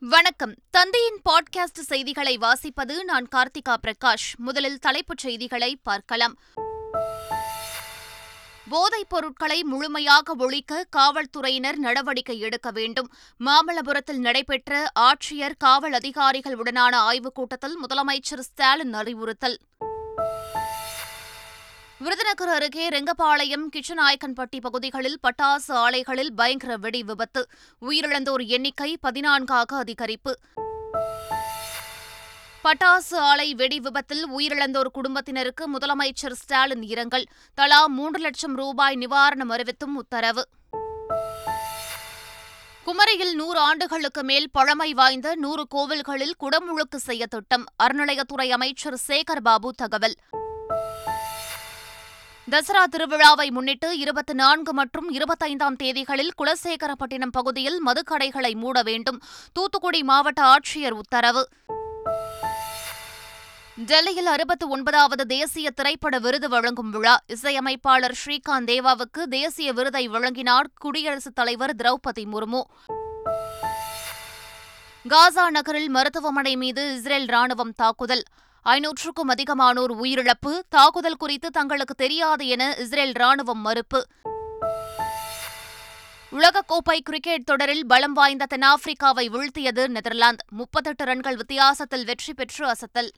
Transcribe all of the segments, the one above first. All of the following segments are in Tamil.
வணக்கம். தந்தையின் பாட்காஸ்ட் செய்திகளை வாசிப்பது நான் கார்த்திகா பிரகாஷ். முதலில் தலைப்புச் செய்திகளை பார்க்கலாம். போதைப் பொருட்களை முழுமையாக ஒழிக்க காவல்துறையினர் நடவடிக்கை எடுக்க வேண்டும். மாமல்லபுரத்தில் நடைபெற்ற ஆட்சியர் காவல் அதிகாரிகளுடனான ஆய்வுக் கூட்டத்தில் முதலமைச்சர் ஸ்டாலின் அறிவுறுத்தல். விருதுநகர் அருகே ரெங்கபாளையம் கிச்சநாயக்கன்பட்டி பகுதிகளில் பட்டாசு ஆலைகளில் பயங்கர வெடி விபத்து. உயிரிழந்தோர் எண்ணிக்கை பதினான்காக அதிகரிப்பு. பட்டாசு ஆலை வெடி விபத்தில் உயிரிழந்தோர் குடும்பத்தினருக்கு முதலமைச்சர் ஸ்டாலின் இரங்கல். தலா மூன்று லட்சம் ரூபாய் நிவாரணம் அறிவித்தும் உத்தரவு. குமரியில் நூறு ஆண்டுகளுக்கு மேல் பழமை வாய்ந்த நூறு கோவில்களில் குடமுழுக்கு செய்ய திட்டம். அறநிலையத்துறை அமைச்சர் சேகர் பாபு தகவல். தசரா திருவிழாவை முன்னிட்டு இருபத்தி நான்கு மற்றும் இருபத்தைந்தாம் தேதிகளில் குலசேகரப்பட்டினம் பகுதியில் மதுக்கடைகளை மூட வேண்டும். தூத்துக்குடி மாவட்ட ஆட்சியர் உத்தரவு. டெல்லியில் அறுபத்தி ஒன்பதாவது தேசிய திரைப்பட விருது வழங்கும் விழா. இசையமைப்பாளர் ஸ்ரீகாந்த் தேவாவுக்கு தேசிய விருதை வழங்கினார் குடியரசுத் தலைவர் திரௌபதி முர்மு. காசா நகரில் மருத்துவமனை மீது இஸ்ரேல் ராணுவம் தாக்குதல். ஐநூற்றுக்கும் அதிகமானோர் உயிரிழப்பு. தாக்குதல் குறித்து தங்களுக்கு தெரியாது என இஸ்ரேல் ராணுவம் மறுப்பு. உலகக்கோப்பை கிரிக்கெட் தொடரில் பலம் வாய்ந்த தென்னாப்பிரிக்காவை வீழ்த்தியது நெதர்லாந்து. முப்பத்தெட்டு ரன்கள் வித்தியாசத்தில் வெற்றி பெற்று அசத்தல்.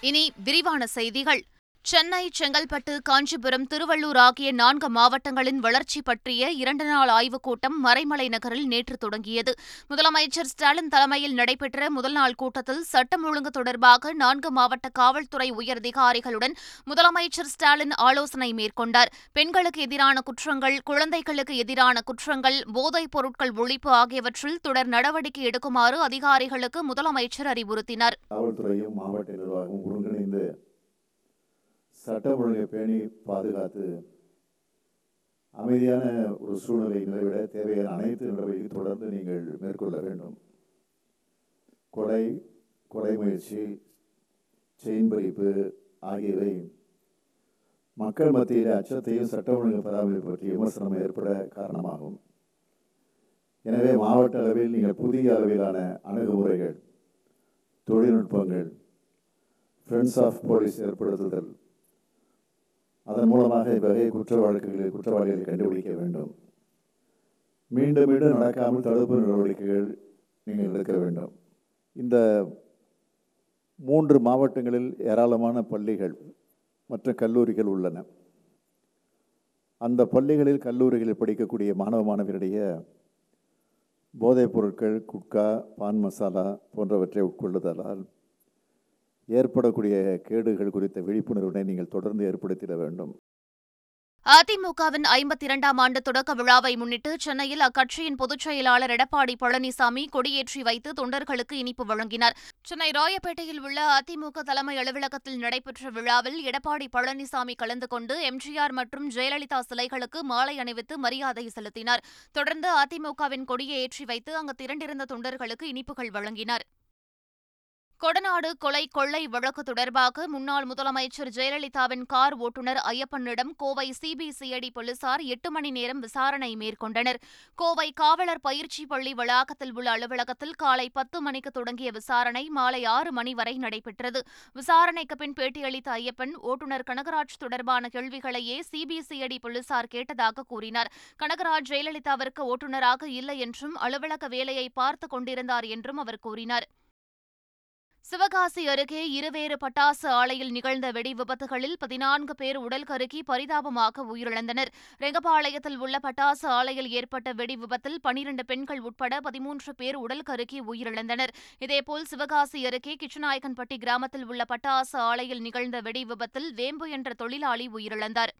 இனி விரிவான செய்திகள். சென்னை செங்கல்பட்டு காஞ்சிபுரம் திருவள்ளூர் ஆகிய நான்கு மாவட்டங்களின் வளர்ச்சி பற்றிய இரண்டு நாள் ஆய்வுக் கூட்டம் மறைமலை நகரில் நேற்று தொடங்கியது. முதலமைச்சர் ஸ்டாலின் தலைமையில் நடைபெற்ற முதல் நாள் கூட்டத்தில் சட்டம் ஒழுங்கு தொடர்பாக நான்கு மாவட்ட காவல்துறை உயரதிகாரிகளுடன் முதலமைச்சர் ஸ்டாலின் ஆலோசனை மேற்கொண்டார். பெண்களுக்கு எதிரான குற்றங்கள் குழந்தைகளுக்கு எதிரான குற்றங்கள் போதைப் பொருட்கள் ஒழிப்பு ஆகியவற்றில் தொடர் நடவடிக்கை எடுக்குமாறு அதிகாரிகளுக்கு முதலமைச்சர் அறிவுறுத்தினார். சட்டம் ஒழுங்கை பேணி பாதுகாத்து. அமைதியான ஒரு சூழ்நிலை நிலைவிட தேவையான அனைத்து நடவடிக்கை தொடர்ந்து நீங்கள் மேற்கொள்ள வேண்டும். கொலை கொலை முயற்சி செயின் பறிப்பு ஆகியவை மக்கள் மத்தியில் அச்சத்தையும் சட்ட ஒழுங்கு பராமரிப்பு பற்றி விமர்சனம் ஏற்பட காரணமாகும். எனவே மாவட்ட அளவில் நீங்கள் புதிய அளவிலான அணுகுமுறைகள் தொழில்நுட்பங்கள் ஃப்ரெண்ட்ஸ் ஆஃப் போலீஸ் ஏற்படுத்துதல் அதன் மூலமாக இவ்வகை குற்ற வழக்குகளை குற்றவாளிகளை கண்டுபிடிக்க வேண்டும். மீண்டும் மீண்டும் நடக்காமல் தடுப்பு நடவடிக்கைகள் நீங்கள் எடுக்க வேண்டும். இந்த மூன்று மாவட்டங்களில் ஏராளமான பள்ளிகள் மற்றும் கல்லூரிகள் உள்ளன. அந்த பள்ளிகளில் கல்லூரிகளில் படிக்கக்கூடிய மாணவ மாணவியருடைய போதைப் பொருட்கள் குட்கா பான் மசாலா போன்றவற்றை உட்கொள்ளுதலால் ஏற்படக்கூடிய கேடுகள் குறித்த விழிப்புணர்வினை நீங்கள் தொடர்ந்து ஏற்படுத்திட வேண்டும். அதிமுகவின் ஐம்பத்தி இரண்டாம் ஆண்டு தொடக்க விழாவை முன்னிட்டு சென்னையில் அக்கட்சியின் பொதுச் செயலாளர் எடப்பாடி பழனிசாமி கொடியேற்றி வைத்து தொண்டர்களுக்கு இனிப்பு வழங்கினார். சென்னை ராயப்பேட்டையில் உள்ள அதிமுக தலைமை அலுவலகத்தில் நடைபெற்ற விழாவில் எடப்பாடி பழனிசாமி கலந்து கொண்டு எம்ஜிஆர் மற்றும் ஜெயலலிதா சிலைகளுக்கு மாலை அணிவித்து மரியாதை செலுத்தினார். தொடர்ந்து அதிமுகவின் கொடியை ஏற்றி வைத்து அங்கு திரண்டிருந்த தொண்டர்களுக்கு இனிப்புகள் வழங்கினார். கொடநாடு கொலை கொள்ளை வழக்கு தொடர்பாக முன்னாள் முதலமைச்சர் ஜெயலலிதாவின் கார் ஓட்டுநர் ஐயப்பனிடம் கோவை சிபிசிஐடி போலீசார் எட்டு மணி நேரம் விசாரணை மேற்கொண்டனர். கோவை காவலர் பயிற்சி பள்ளி வளாகத்தில் உள்ள அலுவலகத்தில் காலை பத்து மணிக்கு தொடங்கிய விசாரணை மாலை ஆறு மணி வரை நடைபெற்றது. விசாரணைக்கு பின் பேட்டியளித்த ஐயப்பன் ஓட்டுநர் கனகராஜ் தொடர்பான கேள்விகளையே சிபிசிஐடி போலீசார் கேட்டதாக கூறினார். கனகராஜ் ஜெயலலிதாவிற்கு ஓட்டுநராக இல்லை என்றும் அலுவலக வேலையை பார்த்துக் கொண்டிருந்தார் என்றும் அவர் கூறினார். சிவகாசி அருகே இருவேறு பட்டாசு ஆலையில் நிகழ்ந்த வெடி விபத்துகளில் பதினான்கு பேர் உடல் கருகி பரிதாபமாக உயிரிழந்தனர். ரெங்கபாளையத்தில் உள்ள பட்டாசு ஆலையில் ஏற்பட்ட வெடி விபத்தில் பனிரண்டு பெண்கள் உட்பட பதிமூன்று பேர் உடல் கருகி உயிரிழந்தனர். இதேபோல் சிவகாசி அருகே கிச்சநாயக்கன்பட்டி கிராமத்தில் உள்ள பட்டாசு ஆலையில் நிகழ்ந்த வெடி விபத்தில் வேம்பு என்ற தொழிலாளி உயிரிழந்தார்.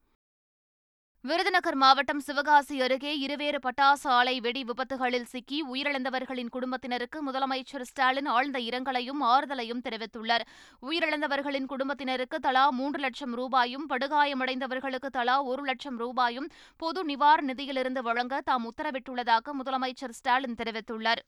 விருதுநகர் மாவட்டம் சிவகாசி அருகே இருவேறு பட்டாசு ஆலை வெடி விபத்துகளில் சிக்கி உயிரிழந்தவர்களின் குடும்பத்தினருக்கு முதலமைச்சர் ஸ்டாலின் ஆழ்ந்த இரங்கலையும் ஆறுதலையும் தெரிவித்துள்ளார். உயிரிழந்தவர்களின் குடும்பத்தினருக்கு தலா மூன்று லட்சம் ரூபாயும் படுகாயமடைந்தவர்களுக்கு தலா ஒரு லட்சம் ரூபாயும் பொது நிவாரண நிதியிலிருந்து வழங்க தாம் உத்தரவிட்டுள்ளதாக முதலமைச்சர் ஸ்டாலின் தெரிவித்துள்ளார்.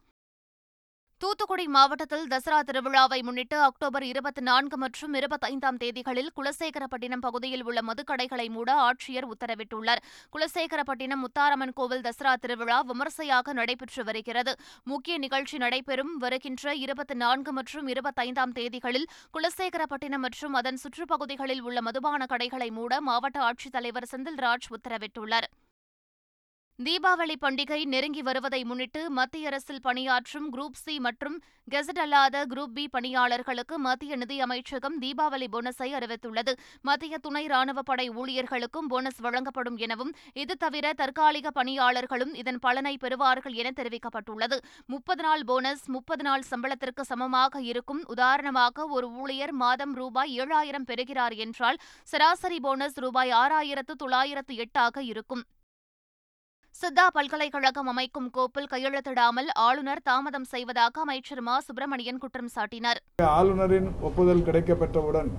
தூத்துக்குடி மாவட்டத்தில் தசரா திருவிழாவை முன்னிட்டு அக்டோபர் இருபத்தி நான்கு மற்றும் இருபத்தைந்தாம் தேதிகளில் குலசேகரப்பட்டினம் பகுதியில் உள்ள மதுக்கடைகளை மூட ஆட்சியர் உத்தரவிட்டுள்ளார். குலசேகரப்பட்டினம் முத்தாரம்மன் கோவில் தசரா திருவிழா விமர்சையாக நடைபெற்று வருகிறது. முக்கிய நிகழ்ச்சி நடைபெறும் வருகின்ற இருபத்தி நான்கு மற்றும் இருபத்தைந்தாம் தேதிகளில் குலசேகரப்பட்டினம் மற்றும் அதன் சுற்றுப்பகுதிகளில் உள்ள மதுபான கடைகளை மூட மாவட்ட ஆட்சித்தலைவர் செந்தில்ராஜ் உத்தரவிட்டுள்ளார். தீபாவளி பண்டிகை நெருங்கி வருவதை முன்னிட்டு மத்திய அரசில் பணியாற்றும் குரூப் சி மற்றும் கெசட் அல்லாத குரூப் பி பணியாளர்களுக்கு மத்திய நிதியமைச்சகம் தீபாவளி போனஸை அறிவித்துள்ளது. மத்திய துணை ராணுவ படை ஊழியர்களுக்கும் போனஸ் வழங்கப்படும் எனவும் இது தவிர தற்காலிக பணியாளர்களும் இதன் பலனை பெறுவார்கள் என தெரிவிக்கப்பட்டுள்ளது. முப்பது நாள் போனஸ் முப்பது நாள் சம்பளத்திற்கு சமமாக இருக்கும். உதாரணமாக ஒரு ஊழியர் மாதம் ரூபாய் ஏழாயிரம் பெறுகிறார் என்றால் சராசரி போனஸ் ரூபாய் ஆறாயிரத்து தொள்ளாயிரத்து எட்டாக இருக்கும். சித்தா பல்கலைக்கழகம் அமைக்கும் கோப்பில் கையெழுத்திடாமல் ஆளுநர் தாமதம் செய்வதாக அமைச்சர் மா. சுப்பிரமணியன் குற்றம் சாட்டினார். ஆளுநரின் ஒப்புதல் கிடைக்கப்பட்டவுடன்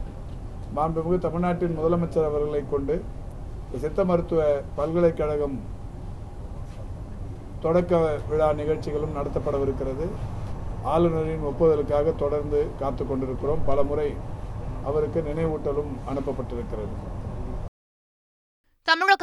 மாண்புமிகு தமிழ்நாட்டின் முதலமைச்சர் அவர்களை கொண்டு சித்த மருத்துவ பல்கலைக்கழகம் தொடக்க விழா நிகழ்ச்சிகளும் நடத்தப்படவிருக்கிறது. ஆளுநரின் ஒப்புதலுக்காக தொடர்ந்து காத்து கொண்டிருக்கிறோம். பல முறை அவருக்கு நினைவூட்டலும் அனுப்பப்பட்டிருக்கிறது.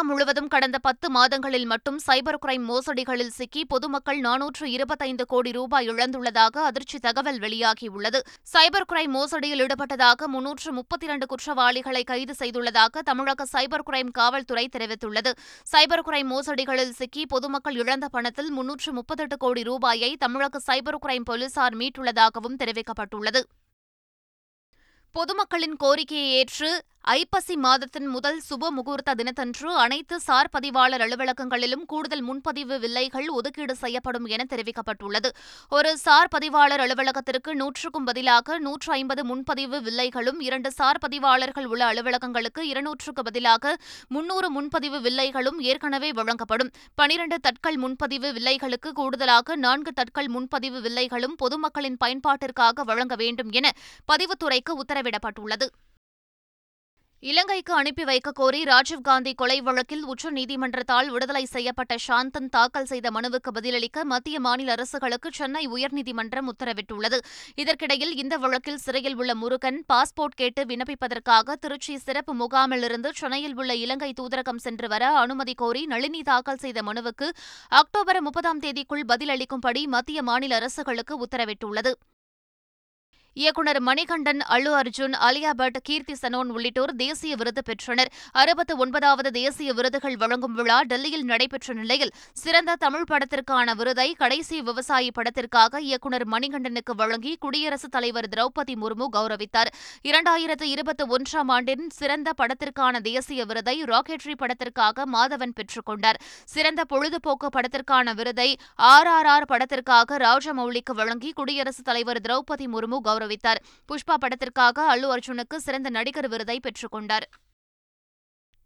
தமிழகம் முழுவதும் கடந்த பத்து மாதங்களில் மட்டும் சைபர் கிரைம் மோசடிகளில் சிக்கி பொதுமக்கள் நானூற்று இருபத்தைந்து கோடி ரூபாய் இழந்துள்ளதாக அதிர்ச்சி தகவல் வெளியாகியுள்ளது. சைபர் கிரைம் மோசடியில் ஈடுபட்டதாக முன்னூற்று முப்பத்தி இரண்டு குற்றவாளிகளை கைது செய்துள்ளதாக தமிழக சைபர் கிரைம் காவல்துறை தெரிவித்துள்ளது. சைபர் கிரைம் மோசடிகளில் சிக்கி பொதுமக்கள் இழந்த பணத்தில் முன்னூற்று முப்பத்தெட்டு கோடி ரூபாயை தமிழக சைபர் கிரைம் போலீசார் மீட்டுள்ளதாகவும் தெரிவிக்கப்பட்டுள்ளது. பொதுமக்களின் கோரிக்கையை ஏற்று ஐப்பசி மாதத்தின் முதல் சுப முகூர்த்த தினத்தன்று அனைத்து சார் பதிவாளர் அலுவலகங்களிலும் கூடுதல் முன்பதிவு வில்லைகள் ஒதுக்கீடு செய்யப்படும் என தெரிவிக்கப்பட்டுள்ளது. ஒரு சார் பதிவாளர் அலுவலகத்திற்கு நூற்றுக்கும் பதிலாக நூற்று ஐம்பது முன்பதிவு வில்லைகளும் இரண்டு சார் பதிவாளர்கள் உள்ள அலுவலகங்களுக்கு இருநூற்றுக்கு பதிலாக முன்னூறு முன்பதிவு வில்லைகளும் ஏற்கனவே வழங்கப்படும். பனிரண்டு தட்கல் முன்பதிவு வில்லைகளுக்கு கூடுதலாக நான்கு தட்கல் முன்பதிவு வில்லைகளும் பொதுமக்களின் பயன்பாட்டிற்காக வழங்க வேண்டும் என பதிவுத்துறைக்கு உத்தரவிடப்பட்டுள்ளது. இலங்கைக்கு அனுப்பி வைக்க கோரி ராஜீவ்காந்தி கொலை வழக்கில் உச்சநீதிமன்றத்தால் விடுதலை செய்யப்பட்ட சாந்தன் தாக்கல் செய்த மனுவுக்கு பதிலளிக்க மத்திய மாநில அரசுகளுக்கு சென்னை உயர்நீதிமன்றம் உத்தரவிட்டுள்ளது. இதற்கிடையில் இந்த வழக்கில் சிறையில் உள்ள முருகன் பாஸ்போர்ட் கேட்டு விண்ணப்பிப்பதற்காக திருச்சி சிறப்பு முகாமிலிருந்து சென்னையில் உள்ள இலங்கை தூதரகம் சென்று வர அனுமதி கோரி நளினி தாக்கல் செய்த மனுவுக்கு அக்டோபர் முப்பதாம் தேதிக்குள் பதிலளிக்கும்படி மத்திய மாநில அரசுகளுக்கு உத்தரவிட்டுள்ளது. இயக்குநர் மணிகண்டன் அல்லு அர்ஜுன் அலியா பட் கீர்த்தி சனோன் உள்ளிட்டோர் தேசிய விருது பெற்றனர். அறுபத்து ஒன்பதாவது தேசிய விருதுகள் வழங்கும் விழா டெல்லியில் நடைபெற்ற நிலையில் சிறந்த தமிழ் படத்திற்கான விருதை கடைசி விவசாயி படத்திற்காக இயக்குநர் மணிகண்டனுக்கு வழங்கி குடியரசுத் தலைவர் திரௌபதி முர்மு கௌரவித்தார். இரண்டாயிரத்து இருபத்தி ஒன்றாம் ஆண்டின் சிறந்த படத்திற்கான தேசிய விருதை ராக்கெட்ரி படத்திற்காக மாதவன் பெற்றுக் கொண்டார். சிறந்த பொழுதுபோக்கு படத்திற்கான விருதை ஆர் ஆர் ஆர் படத்திற்காக ராஜமௌலிக்கு வழங்கி குடியரசுத் தலைவர் திரௌபதி முர்மு கௌரவித்தார். கௌரவித்தார் புஷ்பா படத்திற்காக அல்லு அர்ஜுனுக்கு சிறந்த நடிகர் விருதை பெற்றுக்கொண்டார்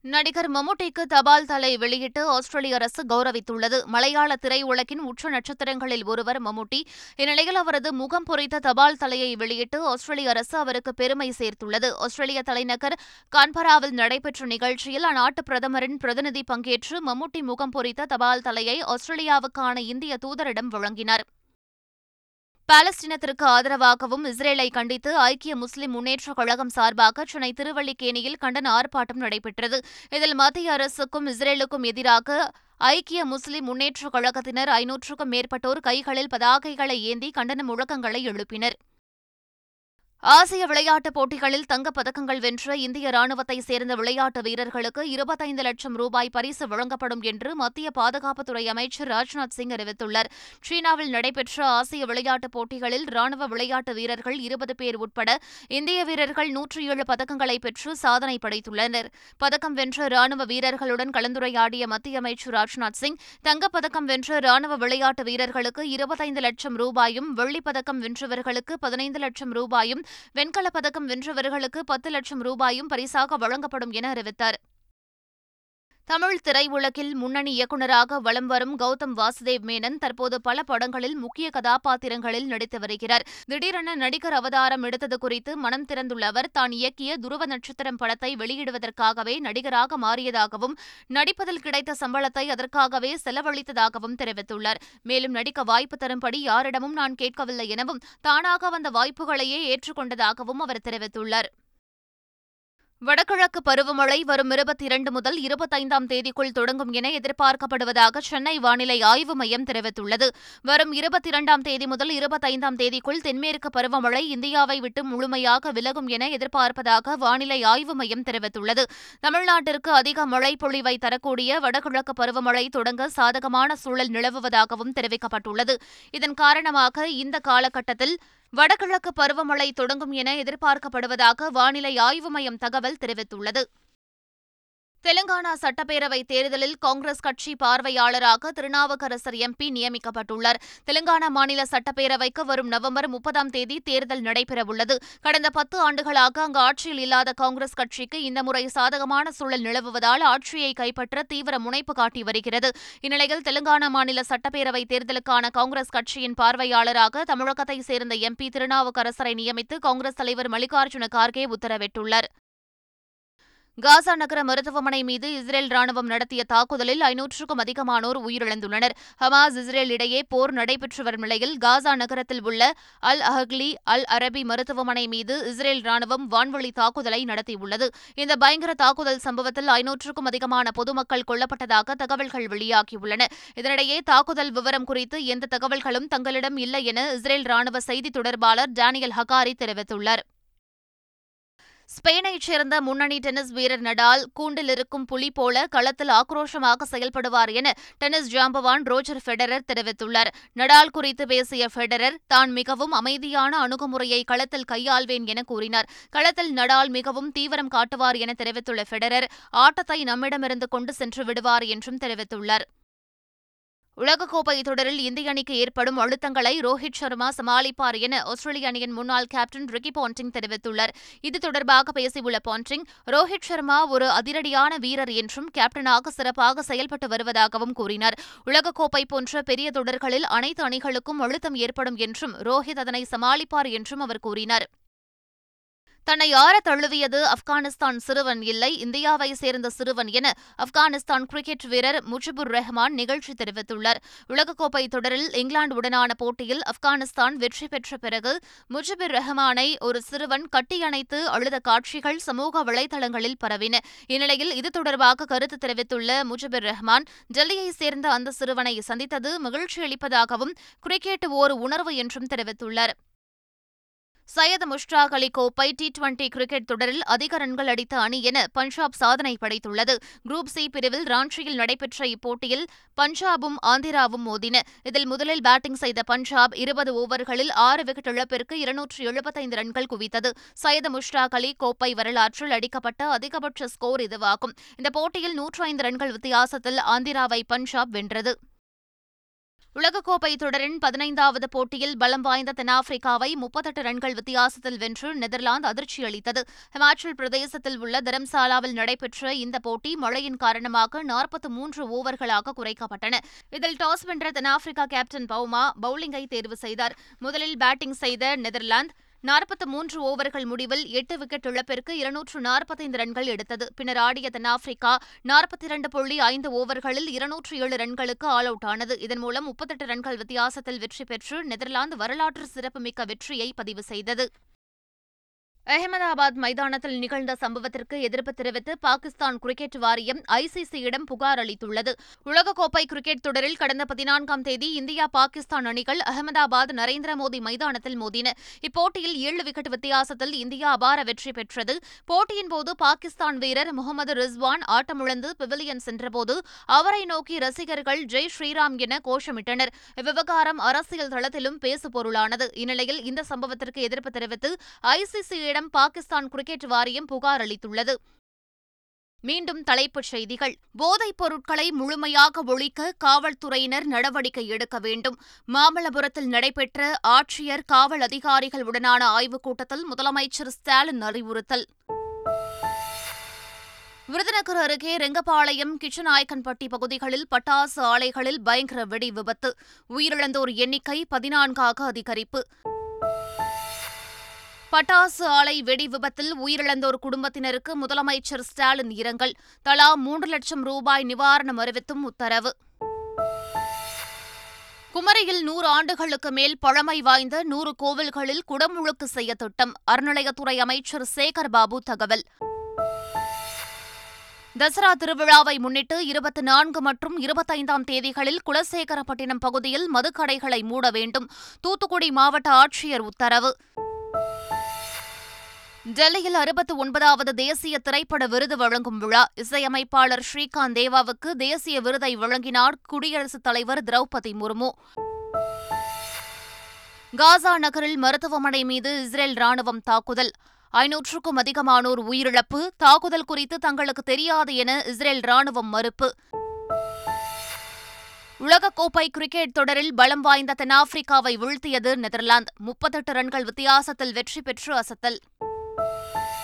நடிகர் மம்முட்டிக்கு தபால் தலை வெளியிட்டு ஆஸ்திரேலிய அரசு கௌரவித்துள்ளது. மலையாள திரையுலகின் உச்ச நட்சத்திரங்களில் ஒருவர் மம்முட்டி. இந்நிலையில் அவரது முகம் பொறித்த தபால் தலையை வெளியிட்டு ஆஸ்திரேலிய அரசு அவருக்கு பெருமை சேர்த்துள்ளது. ஆஸ்திரேலிய தலைநகர் கான்பராவில் நடைபெற்ற நிகழ்ச்சியில் அந்நாட்டு பிரதமரின் பிரதிநிதி பங்கேற்று மம்முட்டி முகம் பொறித்த தபால் தலையை ஆஸ்திரேலியாவுக்கான இந்திய தூதரிடம் வழங்கினார். பாலஸ்தீனத்திற்கு ஆதரவாகவும் இஸ்ரேலை கண்டித்து ஐக்கிய முஸ்லிம் முன்னேற்றக் கழகம் சார்பாக சென்னை திருவள்ளிக்கேணியில் கண்டன ஆர்ப்பாட்டம் நடைபெற்றது. இதில் மத்திய அரசுக்கும் இஸ்ரேலுக்கும் எதிராக ஐக்கிய முஸ்லிம் முன்னேற்றக் கழகத்தினர் ஐநூற்றுக்கும் மேற்பட்டோர் கைகளில் பதாகைகளை ஏந்தி கண்டன முழக்கங்களை எழுப்பினர். ஆசிய விளையாட்டுப் போட்டிகளில் தங்கப் பதக்கங்கள் வென்ற இந்திய ராணுவத்தை சேர்ந்த விளையாட்டு வீரர்களுக்கு இருபத்தைந்து லட்சம் ரூபாய் பரிசு வழங்கப்படும் என்று மத்திய பாதுகாப்புத்துறை அமைச்சர் ராஜ்நாத் சிங் அறிவித்துள்ளார். சீனாவில் நடைபெற்ற ஆசிய விளையாட்டுப் போட்டிகளில் ராணுவ விளையாட்டு வீரர்கள் இருபது பேர் உட்பட இந்திய வீரர்கள் நூற்றி ஏழு பதக்கங்களை பெற்று சாதனை படைத்துள்ளனர். பதக்கம் வென்ற ராணுவ வீரர்களுடன் கலந்துரையாடிய மத்திய அமைச்சர் ராஜ்நாத் சிங் தங்கப்பதக்கம் வென்ற ராணுவ விளையாட்டு வீரர்களுக்கு இருபத்தைந்து லட்சம் ரூபாயும் வெள்ளிப்பதக்கம் வென்றவர்களுக்கு பதினைந்து லட்சம் ரூபாயும் வெண்கலப் பதக்கம் வென்றவர்களுக்கு பத்து லட்சம் ரூபாயும் பரிசாக வழங்கப்படும் என அறிவித்தார். தமிழ் திரையுலகில் முன்னணி இயக்குநராக வலம் வரும் கௌதம் வாசுதேவ் மேனன் தற்போது பல படங்களில் முக்கிய கதாபாத்திரங்களில் நடித்து வருகிறார். திடீரென நடிகர் அவதாரம் எடுத்தது குறித்து மனம் திறந்துள்ள அவர் தான் இயக்கிய துருவ நட்சத்திரம் படத்தை வெளியிடுவதற்காகவே நடிகராக மாறியதாகவும் நடிப்பதில் கிடைத்த சம்பளத்தை அதற்காகவே செலவழித்ததாகவும் தெரிவித்துள்ளார். மேலும் நடிக்க வாய்ப்பு தரும்படி யாரிடமும் நான் கேட்கவில்லை எனவும் தானாக வந்த வாய்ப்புகளையே ஏற்றுக்கொண்டதாகவும் அவர் தெரிவித்துள்ளார். வடகிழக்கு பருவமழை வரும் இருபத்தி இரண்டு முதல் இருபத்தைந்தாம் தேதிக்குள் தொடங்கும் என எதிர்பார்க்கப்படுவதாக சென்னை வானிலை ஆய்வு மையம் தெரிவித்துள்ளது. வரும் இருபத்தி இரண்டாம் தேதி முதல் இருபத்தைந்தாம் தேதிக்குள் தென்மேற்கு பருவமழை இந்தியாவை விட்டு முழுமையாக விலகும் என எதிர்பார்ப்பதாக வானிலை ஆய்வு மையம் தெரிவித்துள்ளது. தமிழ்நாட்டிற்கு அதிக மழை பொழிவை தரக்கூடிய வடகிழக்கு பருவமழை தொடங்க சாதகமான சூழல் நிலவுவதாகவும் தெரிவிக்கப்பட்டுள்ளது. இதன் காரணமாக இந்த காலகட்டத்தில் வடகிழக்கு பருவமழை தொடங்கும் என எதிர்பார்க்கப்படுவதாக வானிலை ஆய்வு மையம் தகவல் தெரிவித்துள்ளது. தெலுங்கானா சட்டப்பேரவை தேர்தலில் காங்கிரஸ் கட்சி பார்வையாளராக திருநாவுக்கரசர் எம்பி நியமிக்கப்பட்டுள்ளார். தெலுங்கானா மாநில சட்டப்பேரவைக்கு வரும் நவம்பர் முப்பதாம் தேதி தேர்தல் நடைபெறவுள்ளது. கடந்த பத்து ஆண்டுகளாக அங்கு ஆட்சியில் இல்லாத காங்கிரஸ் கட்சிக்கு இந்த முறை சாதகமான சூழல் நிலவுவதால் ஆட்சியை கைப்பற்ற தீவிர முனைப்பு காட்டி வருகிறது. இந்நிலையில் தெலுங்கானா மாநில சட்டப்பேரவை தேர்தலுக்கான காங்கிரஸ் கட்சியின் பார்வையாளராக தமிழகத்தைச் சேர்ந்த எம்பி திருநாவுக்கரசரை நியமித்து காங்கிரஸ் தலைவர் மல்லிகார்ஜுன கார்கே உத்தரவிட்டுள்ளார். காசா நகர மருத்துவமனை மீது இஸ்ரேல் ராணுவம் நடத்திய தாக்குதலில் ஐநூற்றுக்கும் அதிகமானோர் உயிரிழந்துள்ளனர். ஹமாஸ் இஸ்ரேல் இடையே போர் நடைபெற்று வரும் நிலையில் காசா நகரத்தில் உள்ள அல் அஹ்லி அல் அரபி மருத்துவமனை மீது இஸ்ரேல் ராணுவம் வான்வழி தாக்குதலை நடத்தியுள்ளது. இந்த பயங்கர தாக்குதல் சம்பவத்தில் ஐநூற்றுக்கும் அதிகமான பொதுமக்கள் கொல்லப்பட்டதாக தகவல்கள் வெளியாகியுள்ளன. இதனிடையே தாக்குதல் விவரம் குறித்து எந்த தகவல்களும் தங்களிடம் இல்லை என இஸ்ரேல் ராணுவ செய்தி தொடர்பாளர் டேனியல் ஹகாரி தெரிவித்துள்ளார். ஸ்பெயினைச் சேர்ந்த முன்னணி டென்னிஸ் வீரர் நடால் கூண்டில் இருக்கும் புலி போல களத்தில் ஆக்ரோஷமாக செயல்படுவார் என டென்னிஸ் ஜாம்பவான் ரோஜர் ஃபெடரர் தெரிவித்துள்ளார். நடால் குறித்து பேசிய ஃபெடரர் தான் மிகவும் அமைதியான அணுகுமுறையை களத்தில் கையாள்வேன் என கூறினார். களத்தில் நடால் மிகவும் தீவிரம் காட்டுவார் என தெரிவித்துள்ள ஃபெடரர் ஆட்டத்தை நம்மிடமிருந்து கொண்டு சென்று விடுவார் என்றும் தெரிவித்துள்ளார். உலகக்கோப்பை தொடரில் இந்திய அணிக்கு ஏற்படும் அழுத்தங்களை ரோஹித் சர்மா சமாளிப்பார் என ஆஸ்திரேலிய அணியின் முன்னாள் கேப்டன் ரிக்கி பாண்டிங் தெரிவித்துள்ளார். இது தொடர்பாக பேசியுள்ள பாண்டிங் ரோஹித் சர்மா ஒரு அதிரடியான வீரர் என்றும் கேப்டனாக சிறப்பாக செயல்பட்டு வருவதாகவும் கூறினார். உலகக்கோப்பை போன்ற பெரிய தொடர்களில் அனைத்து அணிகளுக்கும் அழுத்தம் ஏற்படும் என்றும் ரோஹித் அதனை சமாளிப்பார் என்றும் அவர் கூறினார். தன்னை யார தழுவியது ஆப்கானிஸ்தான் சிறுவன் இல்லை. இந்தியாவை சேர்ந்த சிறுவன் என ஆப்கானிஸ்தான் கிரிக்கெட் வீரர் முஜிபுர் ரஹ்மான் நிகழ்ச்சி தெரிவித்துள்ளார். உலகக்கோப்பை தொடரில் இங்கிலாந்துடனான போட்டியில் ஆப்கானிஸ்தான் வெற்றி பெற்ற பிறகு முஜிபுர் ரஹ்மானை ஒரு சிறுவன் கட்டியணைத்து அழுத காட்சிகள் சமூக வலைதளங்களில் பரவின. இந்நிலையில் இது தொடர்பாக கருத்து தெரிவித்துள்ள முஜிபுர் ரஹ்மான் டெல்லியை சேர்ந்த அந்த சிறுவனை சந்தித்தது மகிழ்ச்சியளிப்பதாகவும் கிரிக்கெட் ஓர் உணர்வு என்றும் தெரிவித்துள்ளார். சையத் முஷ்டாக் அலி கோப்பை டி டுவெண்டி கிரிக்கெட் தொடரில் அதிக ரன்கள் அடித்த அணி என பஞ்சாப் சாதனை படைத்துள்ளது. குரூப் சி பிரிவில் ராஞ்சியில் நடைபெற்ற இப்போட்டியில் பஞ்சாபும் ஆந்திராவும் மோதின. இதில் முதலில் பேட்டிங் செய்த பஞ்சாப் இருபது ஓவர்களில் ஆறு விக்கெட் இழப்பிற்கு இருநூற்று எழுபத்தைந்து ரன்கள் குவித்தது. சையத் முஷ்டாக் அலி கோப்பை வரலாற்றில் அடிக்கப்பட்ட அதிகபட்ச ஸ்கோர் இதுவாகும். இந்த போட்டியில் நூற்று ஐந்து ரன்கள் வித்தியாசத்தில் ஆந்திராவை பஞ்சாப் வென்றது. உலகக்கோப்பை தொடரின் பதினைந்தாவது போட்டியில் பலம் வாய்ந்த தென்னாப்பிரிக்காவை முப்பத்தெட்டு ரன்கள் வித்தியாசத்தில் வென்று நெதர்லாந்து அதிர்ச்சியளித்தது ஹிமாச்சல் பிரதேசத்தில் உள்ள தரம்சாலாவில் நடைபெற்ற இந்த போட்டி மழையின் காரணமாக நாற்பத்தி மூன்று ஓவர்களாக குறைக்கப்பட்டன. இதில் டாஸ் வென்ற தென்னாப்பிரிக்கா கேப்டன் பவுமா பவுலிங்கை தேர்வு செய்தார். முதலில் பேட்டிங் செய்த நெதர்லாந்து நாற்பத்தி மூன்று ஓவர்கள் முடிவில் எட்டு விக்கெட் இழப்பிற்கு இருநூற்று நாற்பத்தைந்து ரன்கள் எடுத்தது. பின்னர் ஆடிய தென்னாப்பிரிக்கா நாற்பத்தி இரண்டு புள்ளி ஐந்து ஓவர்களில் இருநூற்று ஏழு ரன்களுக்கு ஆல் அவுட் ஆனது. இதன் மூலம் முப்பத்தெட்டு ரன்கள் வித்தியாசத்தில் வெற்றி பெற்று நெதர்லாந்து வரலாற்று சிறப்புமிக்க வெற்றியை பதிவு செய்தது. அகமதாபாத் மைதானத்தில் நிகழ்ந்த சம்பவத்திற்கு எதிர்ப்பு தெரிவித்து பாகிஸ்தான் கிரிக்கெட் வாரியம் ஐசிசியிடம் புகார் அளித்துள்ளது. உலகக்கோப்பை கிரிக்கெட் தொடரில் கடந்த பதினான்காம் தேதி இந்தியா பாகிஸ்தான் அணிகள் அகமதாபாத் நரேந்திர மோடி மைதானத்தில் மோதின. இப்போட்டியில் ஏழு விக்கெட் வித்தியாசத்தில் இந்தியா அபார வெற்றி பெற்றது. போட்டியின் போது பாகிஸ்தான் வீரர் முகமது ரிஸ்வான் ஆட்டமிழந்து பிவிலியன் சென்றபோது அவரை நோக்கி ரசிகர்கள் ஜெய் ஸ்ரீராம் என கோஷமிட்டனர். இவ்விவகாரம் அரசியல் தளத்திலும் பேசுபொருளானது. இந்நிலையில் இந்த சம்பவத்திற்கு எதிர்ப்பு தெரிவித்து ஐசிசி இந்தியாவிடம் பாகிஸ்தான் கிரிக்கெட் வாரியம் புகார் அளித்துள்ளது. மீண்டும் தலைப்புச் செய்திகள். போதைப் பொருட்களை முழுமையாக ஒழிக்க காவல்துறையினர் நடவடிக்கை எடுக்க வேண்டும். மாமல்லபுரத்தில் நடைபெற்ற ஆட்சியர் காவல் அதிகாரிகளுடனான ஆய்வுக் கூட்டத்தில் முதலமைச்சர் ஸ்டாலின் அறிவுறுத்தல். விருதுநகர் அருகே ரெங்கபாளையம் கிச்சநாயக்கன்பட்டி பகுதிகளில் பட்டாசு ஆலைகளில் பயங்கர வெடி விபத்து. உயிரிழந்தோர் எண்ணிக்கை பதினான்காக அதிகரிப்பு. பட்டாசு ஆலை வெடி விபத்தில் உயிரிழந்தோர் குடும்பத்தினருக்கு முதலமைச்சர் ஸ்டாலின் இரங்கல். தலா மூன்று லட்சம் ரூபாய் நிவாரணம் அறிவித்தும் உத்தரவு. குமரியில் நூறு ஆண்டுகளுக்கு மேல் பழமை வாய்ந்த நூறு கோவில்களில் குடமுழுக்கு செய்ய திட்டம். அறநிலையத்துறை அமைச்சர் சேகர் பாபு தகவல். தசரா திருவிழாவை முன்னிட்டு இருபத்தி நான்கு மற்றும் இருபத்தைந்தாம் தேதிகளில் குலசேகரப்பட்டினம் பகுதியில் மதுக்கடைகளை மூட வேண்டும். தூத்துக்குடி மாவட்ட ஆட்சியர் உத்தரவு. டெல்லியில் அறுபத்தி ஒன்பதாவது தேசிய திரைப்பட விருது வழங்கும் விழா. இசையமைப்பாளர் ஸ்ரீகாந்த் தேவாவுக்கு தேசிய விருதை வழங்கினார் குடியரசுத் தலைவர் திரௌபதி முர்மு. காசா நகரில் மருத்துவமனை மீது இஸ்ரேல் ராணுவம் தாக்குதல். ஐநூற்றுக்கும் அதிகமானோர் உயிரிழப்பு. தாக்குதல் குறித்து தங்களுக்கு தெரியாது என இஸ்ரேல் ராணுவம் மறுப்பு. உலகக்கோப்பை கிரிக்கெட் தொடரில் பலம் வாய்ந்த தென்னாப்பிரிக்காவை வீழ்த்தியது நெதர்லாந்து. முப்பத்தெட்டு ரன்கள் வித்தியாசத்தில் வெற்றி பெற்று அசத்தல்.